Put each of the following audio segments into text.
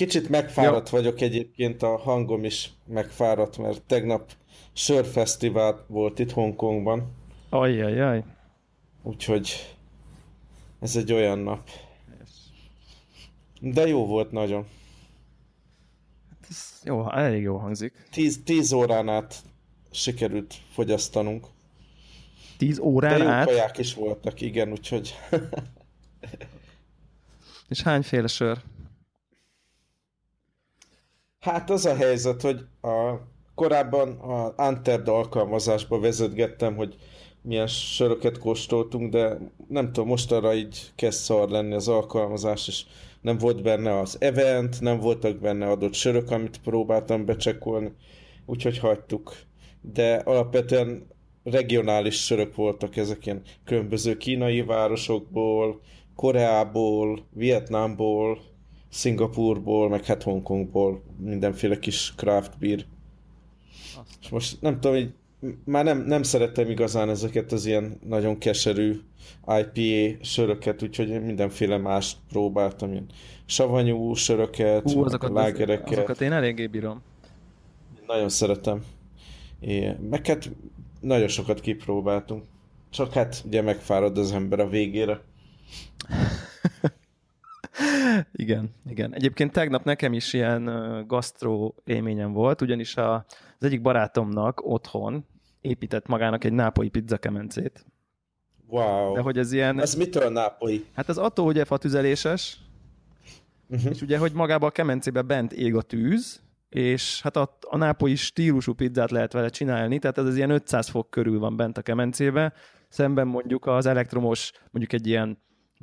Kicsit megfáradt Jó. vagyok egyébként, a hangom is megfáradt, mert tegnap sörfesztivál volt itt Hongkongban. Ajjajjaj. Úgyhogy ez egy olyan nap. De jó volt nagyon. Hát ez jó, elég jó hangzik. Tíz, tíz órán át sikerült fogyasztanunk. Tíz órán De jó át? kaják is voltak, igen, úgyhogy... És hányféle sör? Hát az a helyzet, hogy a, korábban a Anterd alkalmazásba vezetgettem, hogy milyen söröket kóstoltunk, de nem tudom, mostanra így kezd szar lenni az alkalmazás, és nem volt benne az event, nem voltak benne adott sörök, amit próbáltam becsekkolni, úgyhogy hagytuk. De alapvetően regionális sörök voltak ezek ilyen különböző kínai városokból, Koreából, Vietnámból, Szingapurból, meg hát Hongkongból mindenféle kis craft beer. Azt. És most nem tudom, hogy már nem, nem szerettem igazán ezeket az ilyen nagyon keserű IPA söröket, úgyhogy mindenféle mást próbáltam, ilyen savanyú söröket, Hú, azokat, lágereket. Azokat én eléggé bírom. Nagyon szeretem. É, meg hát nagyon sokat kipróbáltunk. Csak hát ugye megfárad az ember a végére. igen, igen. Egyébként tegnap nekem is ilyen gasztró élményem volt, ugyanis a, az egyik barátomnak otthon épített magának egy nápolyi pizzakemencét. Wow. De hogy ez ilyen... Ez mitől nápolyi? Hát az attól ugye fatüzeléses, uh-huh. és ugye, hogy magába a kemencébe bent ég a tűz, és hát a, a nápolyi stílusú pizzát lehet vele csinálni, tehát ez az ilyen 500 fok körül van bent a kemencébe, szemben mondjuk az elektromos, mondjuk egy ilyen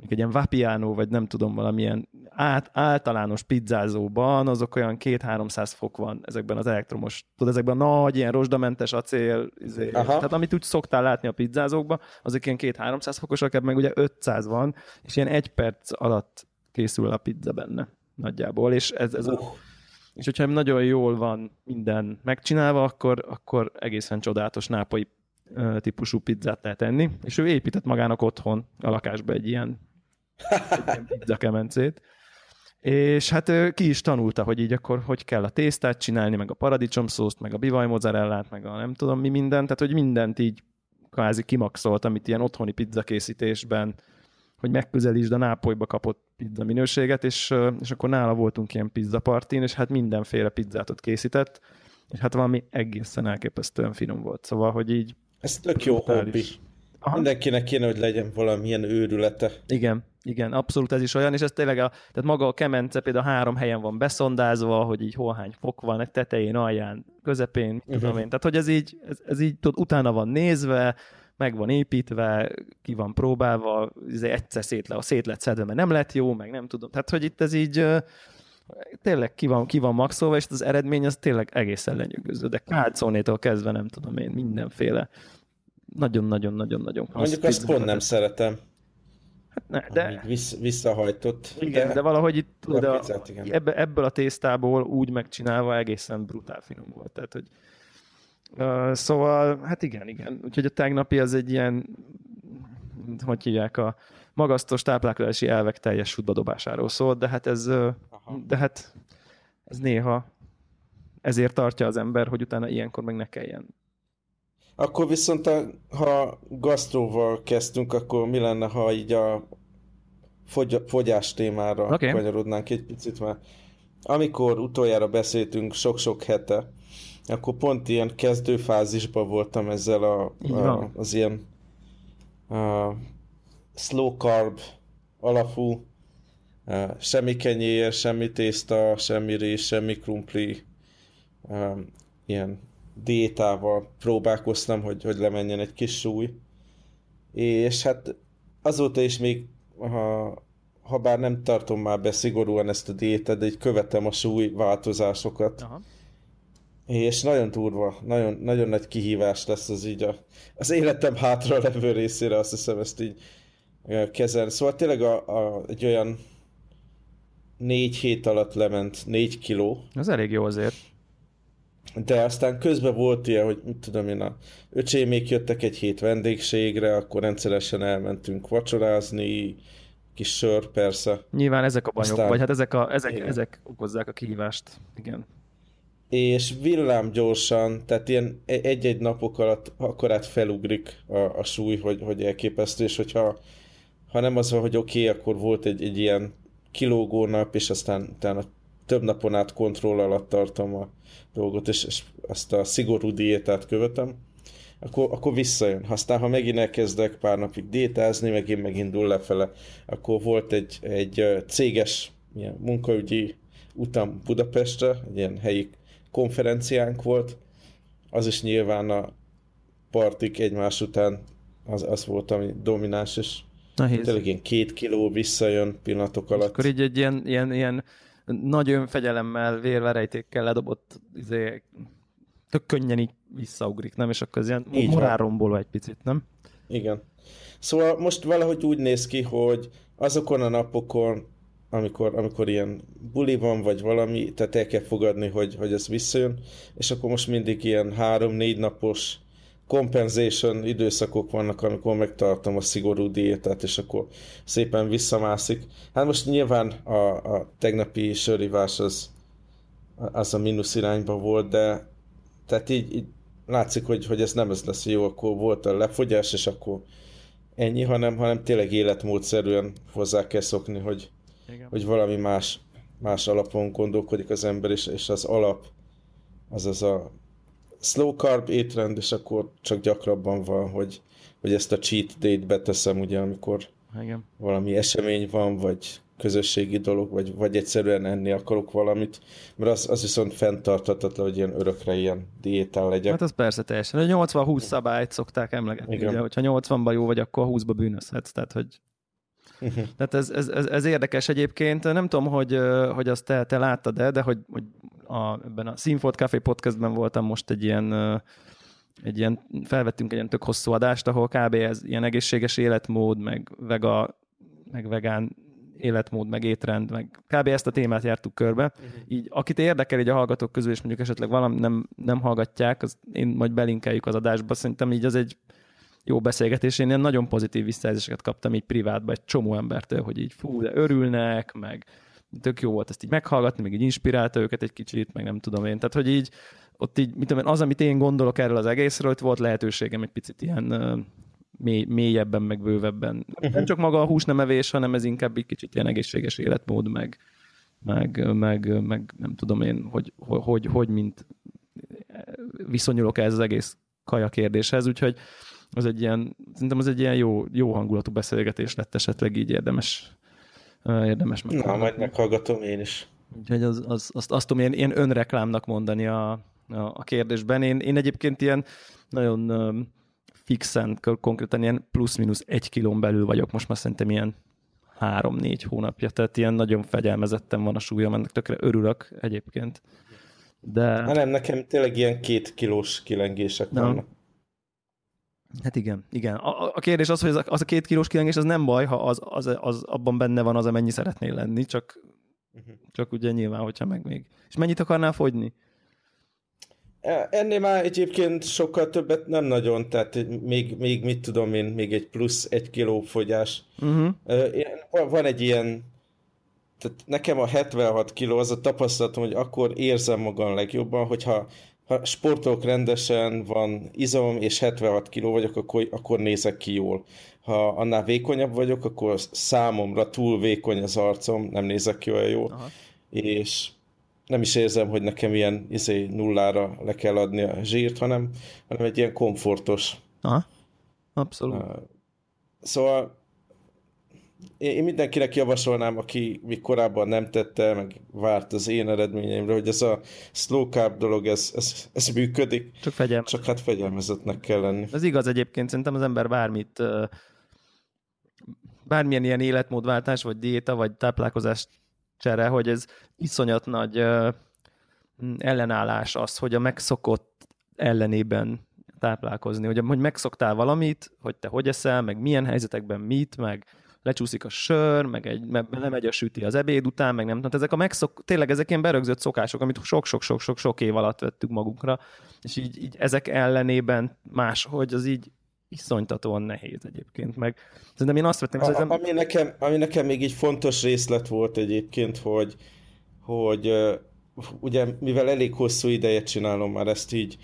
egy ilyen vapiano, vagy nem tudom, valamilyen át, általános pizzázóban, azok olyan 2-300 fok van ezekben az elektromos, tudod, ezekben a nagy, ilyen rozsdamentes acél, izé, tehát amit úgy szoktál látni a pizzázókban, azok ilyen 2-300 fokosak, meg ugye 500 van, és ilyen egy perc alatt készül a pizza benne nagyjából, és ez, ez a, és hogyha nagyon jól van minden megcsinálva, akkor, akkor egészen csodálatos nápolyi típusú pizzát lehet enni, és ő épített magának otthon a lakásba egy ilyen pizza kemencét. És hát ki is tanulta, hogy így akkor hogy kell a tésztát csinálni, meg a paradicsomszószt, meg a bivaj mozzarellát, meg a nem tudom mi mindent, tehát hogy mindent így kvázi kimaxolt, amit ilyen otthoni pizza készítésben, hogy megközelítsd a Nápolyba kapott pizza minőséget, és, és akkor nála voltunk ilyen pizza partin, és hát mindenféle pizzát ott készített, és hát valami egészen elképesztően finom volt. Szóval, hogy így... Ez tök jó hobbi. Aha. Mindenkinek kéne, hogy legyen valamilyen őrülete. Igen, igen, abszolút ez is olyan, és ez tényleg, a, tehát maga a kemence például három helyen van beszondázva, hogy így hol hány fok van, egy tetején, alján, közepén, uh-huh. tudom én. Tehát, hogy ez így, ez, ez így tudod, utána van nézve, meg van építve, ki van próbálva, izé egyszer szét, le, szét lett szedve, mert nem lett jó, meg nem tudom. Tehát, hogy itt ez így tényleg ki van, ki van maxolva, és az eredmény az tényleg egészen lenyűgöző. De kálcónétól kezdve nem tudom én, mindenféle nagyon-nagyon-nagyon-nagyon Mondjuk azt pont nem szeretem. Ne, de... Vissz, visszahajtott. Igen, de, de valahogy itt tudod, a, ebbe, ebből a tésztából úgy megcsinálva egészen brutál finom volt. Tehát, hogy, uh, szóval, hát igen, igen. Úgyhogy a tegnapi az egy ilyen, hogy hívják, a magasztos táplálkozási elvek teljes futbadobásáról szól, de hát ez, Aha. de hát ez néha ezért tartja az ember, hogy utána ilyenkor meg ne kelljen akkor viszont, a, ha gasztróval kezdtünk, akkor mi lenne, ha így a fogy, fogyás témára okay. kanyarodnánk egy picit, mert amikor utoljára beszéltünk sok-sok hete, akkor pont ilyen kezdőfázisban voltam ezzel a, a, az ilyen a slow carb alapú semmi kenyér, semmi tészta, semmi rés, semmi krumpli, ilyen diétával próbálkoztam, hogy, hogy lemenjen egy kis súly. És hát azóta is még, ha, ha bár nem tartom már be szigorúan ezt a diétát, de így követem a súly változásokat. Aha. És nagyon durva, nagyon, nagyon nagy kihívás lesz az így a, az életem hátra levő részére, azt hiszem ezt így kezelni. Szóval tényleg a, a, egy olyan négy hét alatt lement négy kiló. Az elég jó azért. De aztán közben volt ilyen, hogy mit tudom én, a öcsémék jöttek egy hét vendégségre, akkor rendszeresen elmentünk vacsorázni, kis sör, persze. Nyilván ezek a bajok, Aztán... vagy hát ezek, a, ezek, ezek okozzák a kihívást. Igen. És villám gyorsan, tehát ilyen egy-egy napok alatt akkorát felugrik a, a súly, hogy, hogy elképesztő, és hogyha ha nem az van, hogy oké, okay, akkor volt egy, egy ilyen kilógó nap, és aztán utána több napon át kontroll alatt tartom a dolgot, és, és azt a szigorú diétát követem, akkor, akkor visszajön. Aztán, ha megint elkezdek pár napig diétázni, megint megindul lefele, akkor volt egy, egy céges ilyen munkaügyi utam Budapestre, egy ilyen helyi konferenciánk volt, az is nyilván a partik egymás után az, az volt, ami domináns, és Nehéz. tényleg ilyen két kiló visszajön pillanatok alatt. És akkor így egy ilyen, ilyen, ilyen nagy önfegyelemmel, vérverejtékkel ledobott izé, tök könnyen így visszaugrik, nem? És akkor ez ilyen morálromboló egy picit, nem? Igen. Szóval most valahogy úgy néz ki, hogy azokon a napokon, amikor, amikor ilyen buli van, vagy valami, tehát el kell fogadni, hogy, hogy ez visszajön, és akkor most mindig ilyen három-négy napos compensation időszakok vannak, amikor megtartom a szigorú diétát, és akkor szépen visszamászik. Hát most nyilván a, a tegnapi sörivás az, az a mínusz irányba volt, de tehát így, így látszik, hogy, hogy ez nem ez lesz jó, akkor volt a lefogyás, és akkor ennyi, hanem, hanem tényleg életmódszerűen hozzá kell szokni, hogy, Igen. hogy valami más, más alapon gondolkodik az ember, és, és az alap az az a slow carb étrend, és akkor csak gyakrabban van, hogy, hogy ezt a cheat day-t beteszem, ugye, amikor Igen. valami esemény van, vagy közösségi dolog, vagy, vagy egyszerűen enni akarok valamit, mert az, az viszont fenntarthatatlan, hogy ilyen örökre ilyen diétán legyek. Hát az persze teljesen. A 80-20 szabályt szokták emlegetni, Igen. ugye, hogyha 80-ban jó vagy, akkor 20-ba bűnözhetsz, tehát hogy tehát ez, ez, ez, ez, érdekes egyébként. Nem tudom, hogy, hogy azt te, te láttad-e, de hogy, hogy a, ebben a Színfolt Café podcastben voltam most egy ilyen egy ilyen, felvettünk egy ilyen tök hosszú adást, ahol kb. ez ilyen egészséges életmód, meg, vega, meg vegán életmód, meg étrend, meg kb. ezt a témát jártuk körbe. Uh-huh. Így, akit érdekel így a hallgatók közül, és mondjuk esetleg valami nem, nem hallgatják, az én majd belinkeljük az adásba, szerintem így az egy jó beszélgetés. Én ilyen nagyon pozitív visszajelzéseket kaptam így privátban egy csomó embertől, hogy így fú, de örülnek, meg tök jó volt ezt így meghallgatni, meg így inspirálta őket egy kicsit, meg nem tudom én. Tehát, hogy így ott így, mit tudom én, az, amit én gondolok erről az egészről, hogy volt lehetőségem egy picit ilyen mély, mélyebben, meg bővebben. Uh-huh. Nem csak maga a hús nem evés, hanem ez inkább egy kicsit ilyen egészséges életmód, meg, meg, meg, meg nem tudom én, hogy, hogy, hogy, hogy mint viszonyulok ez az egész kaja kérdéshez, úgyhogy az egy ilyen, szerintem az egy ilyen jó, jó hangulatú beszélgetés lett esetleg így érdemes érdemes meghallgatni. Na, majd meghallgatom én is. Úgyhogy az, az, azt, azt tudom ilyen, ilyen önreklámnak mondani a, a, a kérdésben. Én, én egyébként ilyen nagyon fixen, konkrétan ilyen plusz-minusz egy kilón belül vagyok, most már szerintem ilyen három-négy hónapja, tehát ilyen nagyon fegyelmezetten van a súlyom, ennek tökre örülök egyébként. De... Hát nem, nekem tényleg ilyen két kilós kilengések no. vannak. Hát igen, igen. A, a kérdés az, hogy az a, az a két kilós kilengés, az nem baj, ha az, az, az abban benne van az, amennyi szeretnél lenni, csak, uh-huh. csak ugye nyilván, hogyha meg még. És mennyit akarnál fogyni? E, ennél már egyébként sokkal többet nem nagyon, tehát még, még mit tudom én, még egy plusz egy kiló fogyás. Uh-huh. Van egy ilyen, tehát nekem a 76 kiló az a tapasztalatom, hogy akkor érzem magam legjobban, hogyha ha sportolok rendesen, van izom, és 76 kiló vagyok, akkor, akkor nézek ki jól. Ha annál vékonyabb vagyok, akkor számomra túl vékony az arcom, nem nézek ki olyan jól. Aha. És nem is érzem, hogy nekem ilyen izé, nullára le kell adni a zsírt, hanem, hanem egy ilyen komfortos. Aha. Abszolút. Szóval én mindenkinek javasolnám, aki még korábban nem tette, meg várt az én eredményeimre, hogy ez a slow carb dolog, ez, ez, ez működik. Csak fegyelm. Csak hát fegyelmezetnek kell lenni. Ez igaz egyébként, szerintem az ember bármit, bármilyen ilyen életmódváltás, vagy diéta, vagy táplálkozás csere, hogy ez iszonyat nagy ellenállás az, hogy a megszokott ellenében táplálkozni, hogy, hogy megszoktál valamit, hogy te hogy eszel, meg milyen helyzetekben mit, meg lecsúszik a sör, meg egy, lemegy a süti az ebéd után, meg nem tudom. Ezek a megszok, tényleg ezek ilyen berögzött szokások, amit sok-sok-sok-sok sok év alatt vettük magunkra, és így, így ezek ellenében más, hogy az így iszonytatóan nehéz egyébként, meg szerintem én azt vettem, hogy... A, ami, nekem, ami nekem még egy fontos részlet volt egyébként, hogy, hogy ugye mivel elég hosszú ideje csinálom már ezt így,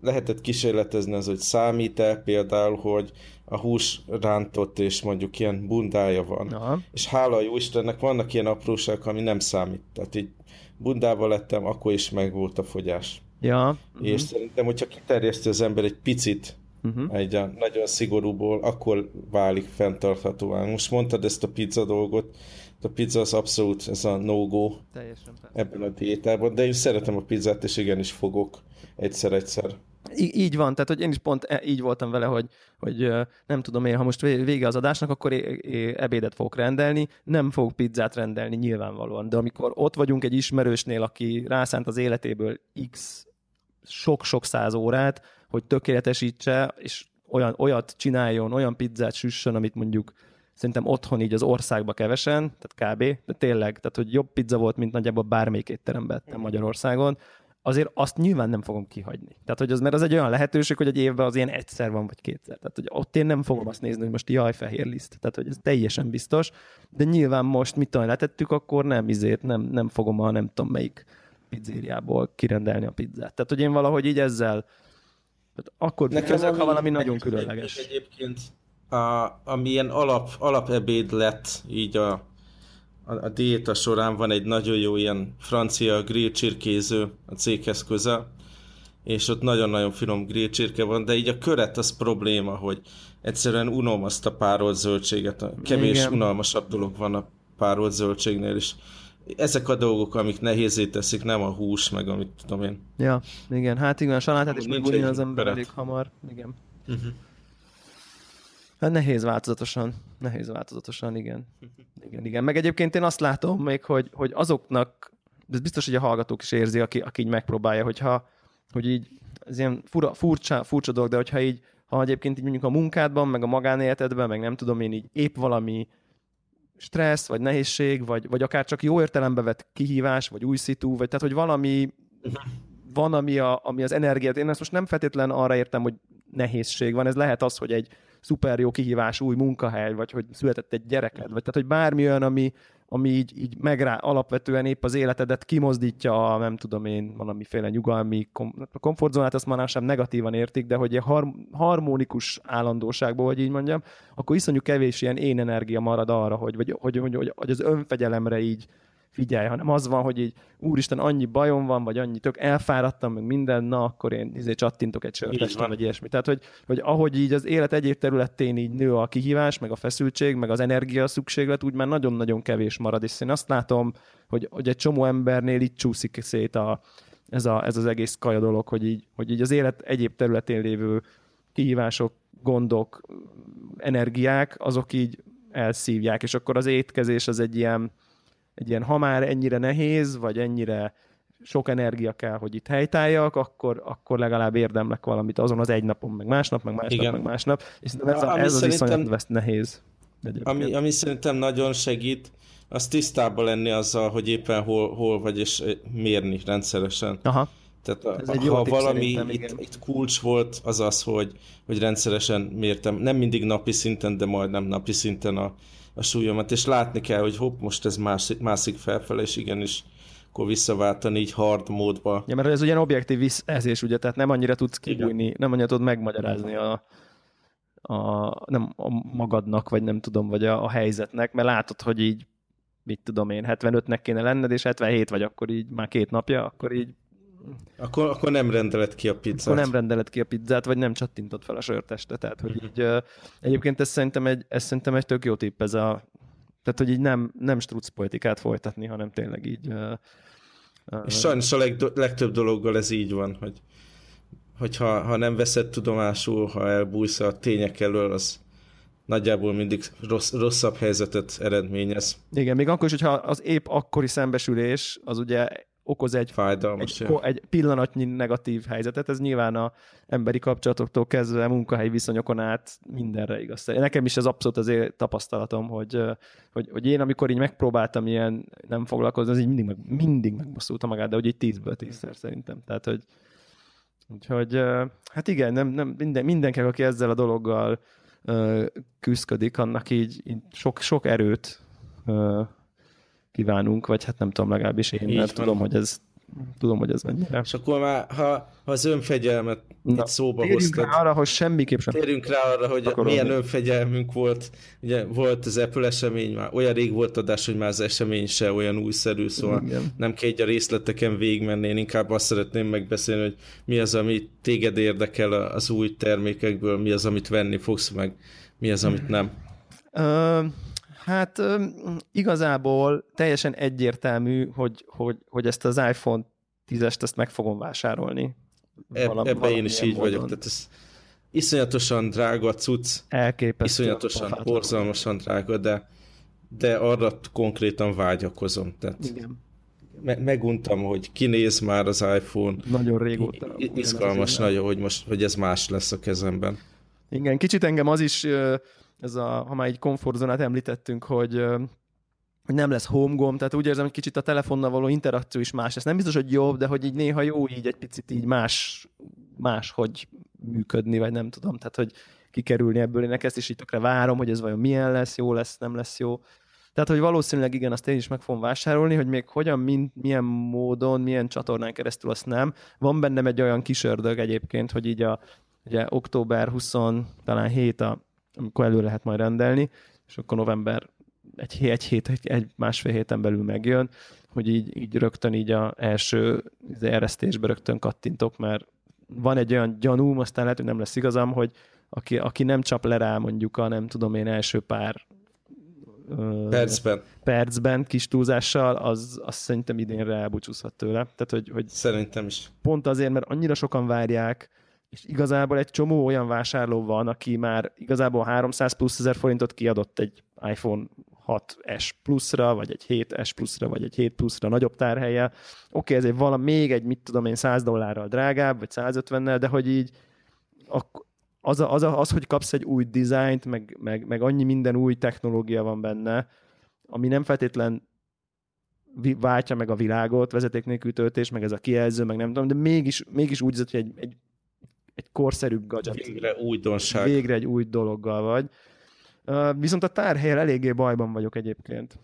lehetett kísérletezni az, hogy számít-e például, hogy a hús rántott és mondjuk ilyen bundája van. Aha. És hála jó Istennek vannak ilyen apróságok, ami nem számít. Tehát így bundával lettem, akkor is meg volt a fogyás. Ja. És uh-huh. szerintem, hogyha kiterjeszti az ember egy picit uh-huh. egy a nagyon szigorúból, akkor válik fenntarthatóan. Most mondtad ezt a pizza dolgot, a pizza az abszolút ez a no-go ebben a diétában, de én szeretem a pizzát, és igenis fogok egyszer-egyszer. Í- így van, tehát hogy én is pont e- így voltam vele, hogy, hogy nem tudom én, ha most vége az adásnak, akkor é- é- ebédet fogok rendelni, nem fogok pizzát rendelni nyilvánvalóan, de amikor ott vagyunk egy ismerősnél, aki rászánt az életéből x sok-sok száz órát, hogy tökéletesítse, és olyan, olyat csináljon, olyan pizzát süssön, amit mondjuk szerintem otthon így az országba kevesen, tehát kb. De tényleg, tehát hogy jobb pizza volt, mint nagyjából bármelyik étteremben ettem Magyarországon, azért azt nyilván nem fogom kihagyni. Tehát, hogy az, mert az egy olyan lehetőség, hogy egy évben az ilyen egyszer van, vagy kétszer. Tehát, hogy ott én nem fogom azt nézni, hogy most jaj, fehér liszt. Tehát, hogy ez teljesen biztos. De nyilván most, mit tudom, letettük, akkor nem izét, nem, nem fogom a nem tudom melyik pizzériából kirendelni a pizzát. Tehát, hogy én valahogy így ezzel tehát akkor Nekem ezek, ha valami nagyon különleges. Egyébként a, ami ilyen alap, alapebéd lett így a, a, a diéta során van egy nagyon jó ilyen francia grill csirkéző a céghez közel, és ott nagyon-nagyon finom grill csirke van, de így a köret az probléma, hogy egyszerűen unom azt a párolt zöldséget, a kevés Igen. unalmasabb dolog van a párolt zöldségnél is. Ezek a dolgok, amik nehézé teszik, nem a hús, meg amit tudom én. Ja, igen, hát igen, a salátát is megunni az ember elég hamar. Igen. Uh-huh. Hát nehéz változatosan, nehéz változatosan, igen. Igen, igen. Meg egyébként én azt látom még, hogy, hogy azoknak, ez biztos, hogy a hallgatók is érzi, aki, aki így megpróbálja, hogyha, hogy így, ez ilyen fura, furcsa, furcsa dolog, de hogyha így, ha egyébként így mondjuk a munkádban, meg a magánéletedben, meg nem tudom én így épp valami stressz, vagy nehézség, vagy, vagy akár csak jó értelembe vett kihívás, vagy új szitu, vagy tehát, hogy valami van, ami, a, ami az energiát, én ezt most nem feltétlen arra értem, hogy nehézség van, ez lehet az, hogy egy szuper jó kihívás, új munkahely, vagy hogy született egy gyereked, vagy tehát, hogy bármi olyan, ami, ami így, így megrá, alapvetően épp az életedet kimozdítja a, nem tudom én, valamiféle nyugalmi kom, komfortzónát, azt sem negatívan értik, de hogy har, harmonikus állandóságból, hogy így mondjam, akkor iszonyú kevés ilyen én energia marad arra, hogy, vagy, hogy, hogy, hogy, hogy az önfegyelemre így figyelj, hanem az van, hogy így úristen, annyi bajom van, vagy annyi tök elfáradtam, meg minden, na akkor én izé csattintok egy sört vagy ilyesmi. Tehát, hogy, hogy ahogy így az élet egyéb területén így nő a kihívás, meg a feszültség, meg az energia szükséglet, úgy már nagyon-nagyon kevés marad, és én azt látom, hogy, hogy egy csomó embernél így csúszik szét a, ez, a, ez az egész kaja dolog, hogy így, hogy így az élet egyéb területén lévő kihívások, gondok, energiák, azok így elszívják, és akkor az étkezés az egy ilyen, egy ilyen, ha már ennyire nehéz, vagy ennyire sok energia kell, hogy itt helytáljak, akkor, akkor legalább érdemlek valamit azon az egy napon, meg másnap, meg másnap, Igen. meg másnap. És ez, a, ez az iszonyat nehéz. Ami, ami szerintem nagyon segít, az tisztában lenni azzal, hogy éppen hol, hol vagy, és mérni rendszeresen. Aha. Tehát a, Ez egy ha valami itt, itt kulcs volt, az az, hogy, hogy rendszeresen mértem, nem mindig napi szinten, de majdnem napi szinten a, a súlyomat, és látni kell, hogy hopp, most ez másik, másik felfele, és igenis akkor visszaváltani így hard módba. Ja, mert ez ugye objektív visszaezés, ugye, tehát nem annyira tudsz kibújni, nem annyira tudod megmagyarázni a, a, nem a magadnak, vagy nem tudom, vagy a, a helyzetnek, mert látod, hogy így mit tudom én, 75-nek kéne lenned, és 77 vagy, akkor így már két napja, akkor így akkor, akkor nem rendeled ki a pizzát. Akkor nem rendeled ki a pizzát, vagy nem csattintod fel a sörteste. Tehát, hogy így, egyébként ez szerintem egy, ez szerintem egy tök jó tipp, ez a, tehát, hogy így nem, nem struc politikát folytatni, hanem tényleg így... És sajnos a leg, legtöbb dologgal ez így van, hogy hogyha ha nem veszed tudomásul, ha elbújsz a tények elől, az nagyjából mindig rossz, rosszabb helyzetet eredményez. Igen, még akkor is, hogyha az épp akkori szembesülés, az ugye okoz egy, Fájdalmas, egy, egy pillanatnyi negatív helyzetet. Ez nyilván a emberi kapcsolatoktól kezdve munkahelyi viszonyokon át mindenre igaz. Nekem is ez abszolút azért tapasztalatom, hogy, hogy, hogy én amikor így megpróbáltam ilyen nem foglalkozni, az így mindig, meg, mindig megbosszulta magát, de hogy így tízből tízszer szerintem. Tehát, hogy Úgyhogy hát igen, nem, nem minden, mindenki, aki ezzel a dologgal küzdik, annak így, így sok, sok erőt kívánunk, vagy hát nem tudom, legalábbis én, mert tudom, hogy ez tudom, hogy ez mennyire. És akkor már, ha, ha az önfegyelmet Na, itt szóba hoztad. Rá arra, hogy semmiképp sem. Térjünk rá arra, hogy akarom. milyen önfegyelmünk volt. Ugye volt az Apple esemény, már olyan rég volt adás, hogy már az esemény se olyan újszerű, szóval Igen. nem kell egy a részleteken végigmenni, én inkább azt szeretném megbeszélni, hogy mi az, ami téged érdekel az új termékekből, mi az, amit venni fogsz, meg mi az, amit nem. Uh, Hát igazából teljesen egyértelmű, hogy, hogy, hogy ezt az iPhone 10-est ezt meg fogom vásárolni. Valam, Ebben én is így módon. vagyok. Tehát ez iszonyatosan drága cucc. Elképesztő. Iszonyatosan, borzalmasan drága, de, de arra konkrétan vágyakozom. Tehát Igen. Me- meguntam, hogy kinéz már az iPhone. Nagyon régóta. Izgalmas nagyon, hogy most hogy ez más lesz a kezemben. Igen, kicsit engem az is ez a, ha már egy komfortzónát említettünk, hogy nem lesz homegom, tehát úgy érzem, hogy kicsit a telefonnal való interakció is más. Ez nem biztos, hogy jobb, de hogy így néha jó így egy picit így más, más hogy működni, vagy nem tudom, tehát hogy kikerülni ebből. Én ezt is így tökre várom, hogy ez vajon milyen lesz, jó lesz, nem lesz jó. Tehát, hogy valószínűleg igen, azt én is meg fogom vásárolni, hogy még hogyan, min, milyen módon, milyen csatornán keresztül, azt nem. Van bennem egy olyan kis ördög egyébként, hogy így a ugye október 20, talán 7 a amikor elő lehet majd rendelni, és akkor november egy, egy hét, egy, egy másfél héten belül megjön, hogy így, így rögtön így a első eresztésbe rögtön kattintok, mert van egy olyan gyanúm, aztán lehet, hogy nem lesz igazam, hogy aki, aki nem csap le rá mondjuk a nem tudom én első pár percben, percben kis túlzással, az, az szerintem idénre elbúcsúzhat tőle. Tehát, hogy, hogy szerintem is. Pont azért, mert annyira sokan várják, és igazából egy csomó olyan vásárló van, aki már igazából 300 plusz ezer forintot kiadott egy iPhone 6S pluszra, vagy egy 7S pluszra, vagy egy 7 pluszra nagyobb tárhelye. Oké, okay, ezért valami még egy, mit tudom én, 100 dollárral drágább, vagy 150-nel, de hogy így az, a, az, a, az, hogy kapsz egy új dizájnt, meg, meg, meg annyi minden új technológia van benne, ami nem feltétlen váltja meg a világot, vezeték nélkül töltés, meg ez a kijelző, meg nem tudom, de mégis, mégis úgy hogy egy, egy egy korszerűbb gadget. Végre újdonság. Végre egy új dologgal vagy. Viszont a tárhelyel eléggé bajban vagyok egyébként.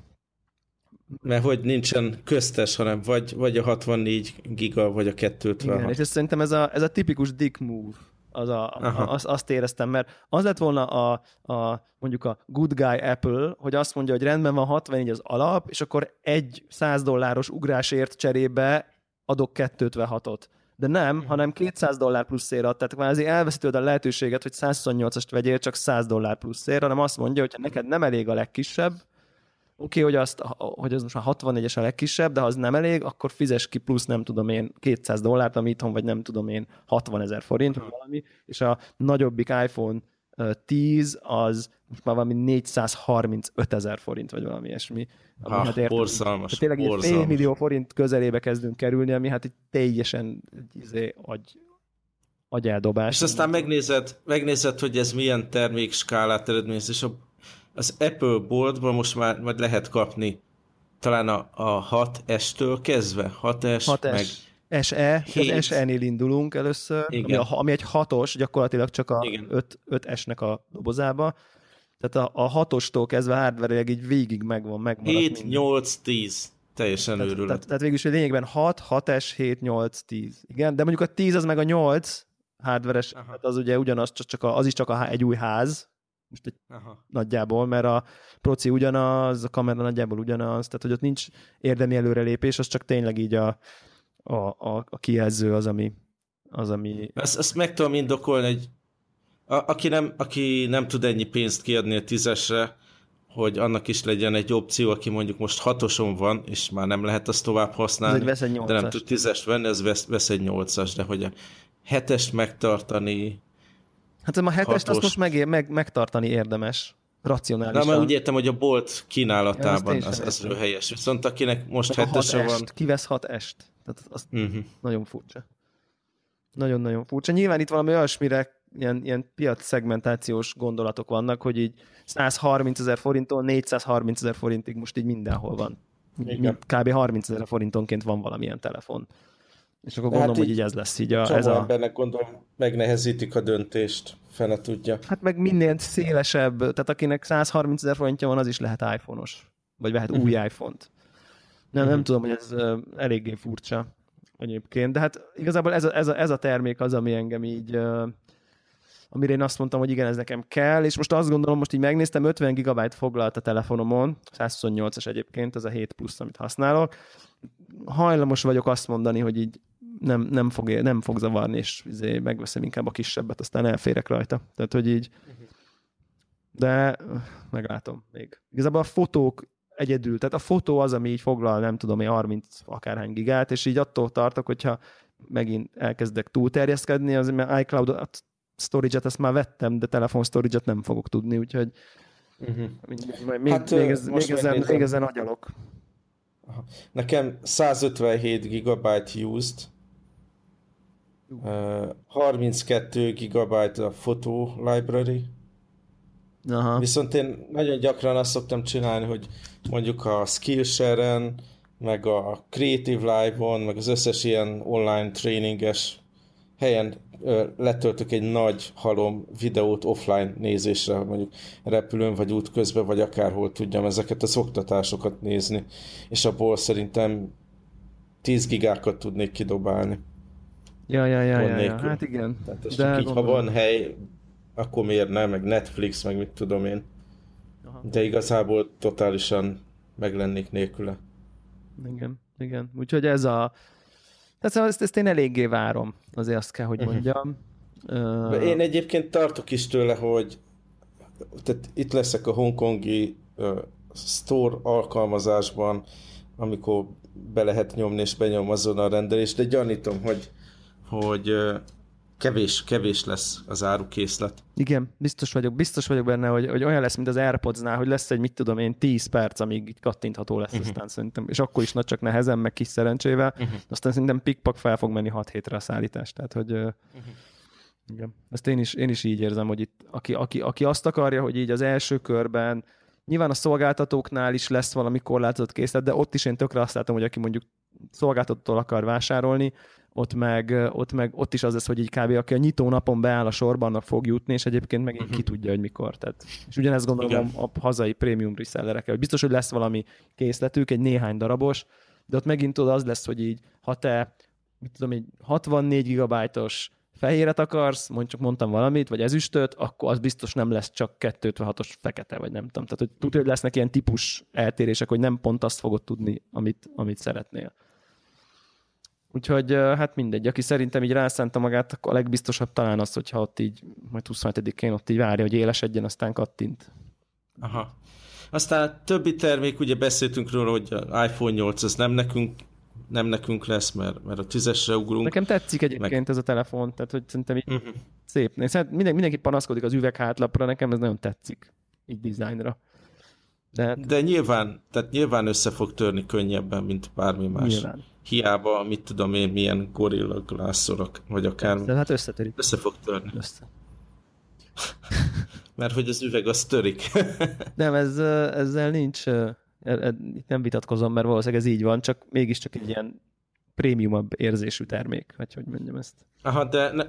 Mert hogy nincsen köztes, hanem vagy, vagy a 64 giga, vagy a 256. Igen, és ez szerintem ez a, ez a tipikus dick move. Az a, a, azt, azt éreztem, mert az lett volna a, a, mondjuk a good guy Apple, hogy azt mondja, hogy rendben van 64 az alap, és akkor egy 100 dolláros ugrásért cserébe adok 256-ot de nem, mhm. hanem 200 dollár pluszért ad, tehát kvázi elveszítőd a lehetőséget, hogy 128-ast vegyél csak 100 dollár pluszért, hanem azt mondja, hogy neked nem elég a legkisebb, oké, okay, hogy, azt, hogy az most már 64-es a legkisebb, de ha az nem elég, akkor fizes ki plusz, nem tudom én, 200 dollárt, ami itthon, vagy nem tudom én, 60 ezer forint, vagy valami, és a nagyobbik iPhone 10 az most már valami 435 ezer forint, vagy valami ilyesmi. Ami ha, hát értem, borzalmas, tényleg borzalmas. fél millió forint közelébe kezdünk kerülni, ami hát egy teljesen izé, agy, agyeldobás. És aztán megnézed, megnézed, hogy ez milyen termékskálát eredményez, és a, az Apple boltban most már majd lehet kapni talán a, a 6S-től kezdve, 6S, 6S. meg SE, az SE-nél indulunk először, ami, a, ami egy hatos, gyakorlatilag csak a 5, 5S-nek a dobozába. Tehát a, a hatostól kezdve hardware így végig megvan, megmaradt 7, minden. 8, 10. Teljesen tehát, őrület. Tehát, tehát végül is lényegben 6, 6S, 7, 8, 10. Igen, de mondjuk a 10 az meg a 8 hardveres, hát az ugye ugyanaz, csak, csak a, az is csak a, egy új ház, most egy Aha. nagyjából, mert a proci ugyanaz, a kamera nagyjából ugyanaz, tehát hogy ott nincs érdemi előrelépés, az csak tényleg így a, a, a, a kijelző az, ami... Az, ami... Ezt, ezt meg tudom indokolni, hogy a, aki, nem, aki nem tud ennyi pénzt kiadni a tízesre, hogy annak is legyen egy opció, aki mondjuk most hatoson van, és már nem lehet azt tovább használni, vesz egy de nem tud tízest venni, ez vesz, vesz egy nyolcas, de hogy a hetest megtartani... Hát a hetest azt most meg, meg, megtartani érdemes racionálisan. Na, mert úgy értem, hogy a bolt kínálatában ja, az, az, az helyes. Viszont akinek most hetese van... Kivesz hat est. Tehát az uh-huh. nagyon furcsa. Nagyon-nagyon furcsa. Nyilván itt valami olyasmire ilyen, ilyen piac szegmentációs gondolatok vannak, hogy így 130 ezer forinttól 430 ezer forintig most így mindenhol van. Igen. Kb. 30 ezer forintonként van valamilyen telefon. És akkor gondolom, hát hogy így ez lesz így a... Ez a... embernek gondolom megnehezítik a döntést, fene tudja. Hát meg minél szélesebb, tehát akinek 130 ezer forintja van, az is lehet iPhone-os. Vagy vehet uh-huh. új iPhone-t. Nem, nem tudom, hogy ez eléggé furcsa egyébként, de hát igazából ez a, ez a, ez a termék az, ami engem így amire én azt mondtam, hogy igen, ez nekem kell, és most azt gondolom, most így megnéztem, 50 GB foglalt a telefonomon, 128-as egyébként, ez a 7 plusz, amit használok. Hajlamos vagyok azt mondani, hogy így nem, nem, fog, nem fog zavarni, és izé megveszem inkább a kisebbet, aztán elférek rajta. Tehát, hogy így de meglátom még. Igazából a fotók egyedül, tehát a fotó az, ami így foglal, nem tudom, 30 akárhány gigát, és így attól tartok, hogyha megint elkezdek túlterjeszkedni, az mert iCloud storage-et ezt már vettem, de telefon storage-et nem fogok tudni, úgyhogy uh-huh. még, hát, még, ez, még, ezen, még ezen agyalok. Nekem 157 gigabyte used, uh, 32 gigabyte a photo library, Aha. viszont én nagyon gyakran azt szoktam csinálni, hogy mondjuk a Skillshare-en, meg a Creative Live-on, meg az összes ilyen online tréninges helyen letöltök egy nagy halom videót offline nézésre, mondjuk repülőn, vagy útközben, vagy akárhol tudjam ezeket az oktatásokat nézni, és abból szerintem 10 gigákat tudnék kidobálni. Ja, ja, ja, ja, ja. hát igen. Tehát De így, ha van hely, akkor miért nem, meg Netflix, meg mit tudom én. Aha. De igazából totálisan meg lennék nélküle. Igen, igen. Úgyhogy ez a, tehát ezt, ezt én eléggé várom, azért azt kell, hogy mhm. mondjam. Uh... Én egyébként tartok is tőle, hogy tehát itt leszek a hongkongi uh, store alkalmazásban, amikor be lehet nyomni és benyom azon a rendelést, de gyanítom, hogy, hogy kevés, kevés lesz az árukészlet. Igen, biztos vagyok, biztos vagyok benne, hogy, hogy olyan lesz, mint az Airpods-nál, hogy lesz egy, mit tudom én, 10 perc, amíg így kattintható lesz uh-huh. aztán szerintem, és akkor is nagy csak nehezen, meg kis szerencsével, uh-huh. aztán szerintem pikpak fel fog menni 6 hétre a szállítás, tehát hogy uh-huh. igen. Ezt én is, én is így érzem, hogy itt, aki, aki, aki azt akarja, hogy így az első körben Nyilván a szolgáltatóknál is lesz valami korlátozott készlet, de ott is én tökre azt látom, hogy aki mondjuk szolgáltatótól akar vásárolni, ott meg, ott meg ott is az lesz, hogy így kb. aki a nyitó napon beáll a sorban, annak fog jutni, és egyébként megint uh-huh. ki tudja, hogy mikor. Tehát, és ugyanezt gondolom a, a hazai prémium resellerekkel, hogy biztos, hogy lesz valami készletük, egy néhány darabos, de ott megint tudod, az lesz, hogy így, ha te mit tudom, egy 64 gigabájtos fehéret akarsz, mondjuk mondtam valamit, vagy ezüstöt, akkor az biztos nem lesz csak 256-os fekete, vagy nem tudom. Tehát, hogy tudja, hogy lesznek ilyen típus eltérések, hogy nem pont azt fogod tudni, amit, amit szeretnél. Úgyhogy hát mindegy, aki szerintem így rászánta magát, akkor a legbiztosabb talán az, hogyha ott így majd 27-én ott így várja, hogy élesedjen, aztán kattint. Aha. Aztán többi termék, ugye beszéltünk róla, hogy a iPhone 8 az nem nekünk, nem nekünk lesz, mert, mert a tízesre ugrunk. Nekem tetszik egyébként meg... ez a telefon, tehát hogy szerintem így uh-huh. szép. Szerintem minden, mindenki panaszkodik az üveghátlapra, nekem ez nagyon tetszik, így dizájnra. De, hát... De nyilván, tehát nyilván össze fog törni könnyebben, mint bármi más. Nyilván. Hiába, mit tudom én, milyen gorilla glászorok, vagy akár... De hát összetörik. Össze fog törni. Össze. Mert hogy az üveg az törik. nem, ez, ezzel nincs, e, e, itt nem vitatkozom, mert valószínűleg ez így van, csak mégiscsak egy ilyen prémiumabb érzésű termék, vagy hogy mondjam ezt. Aha, de ne,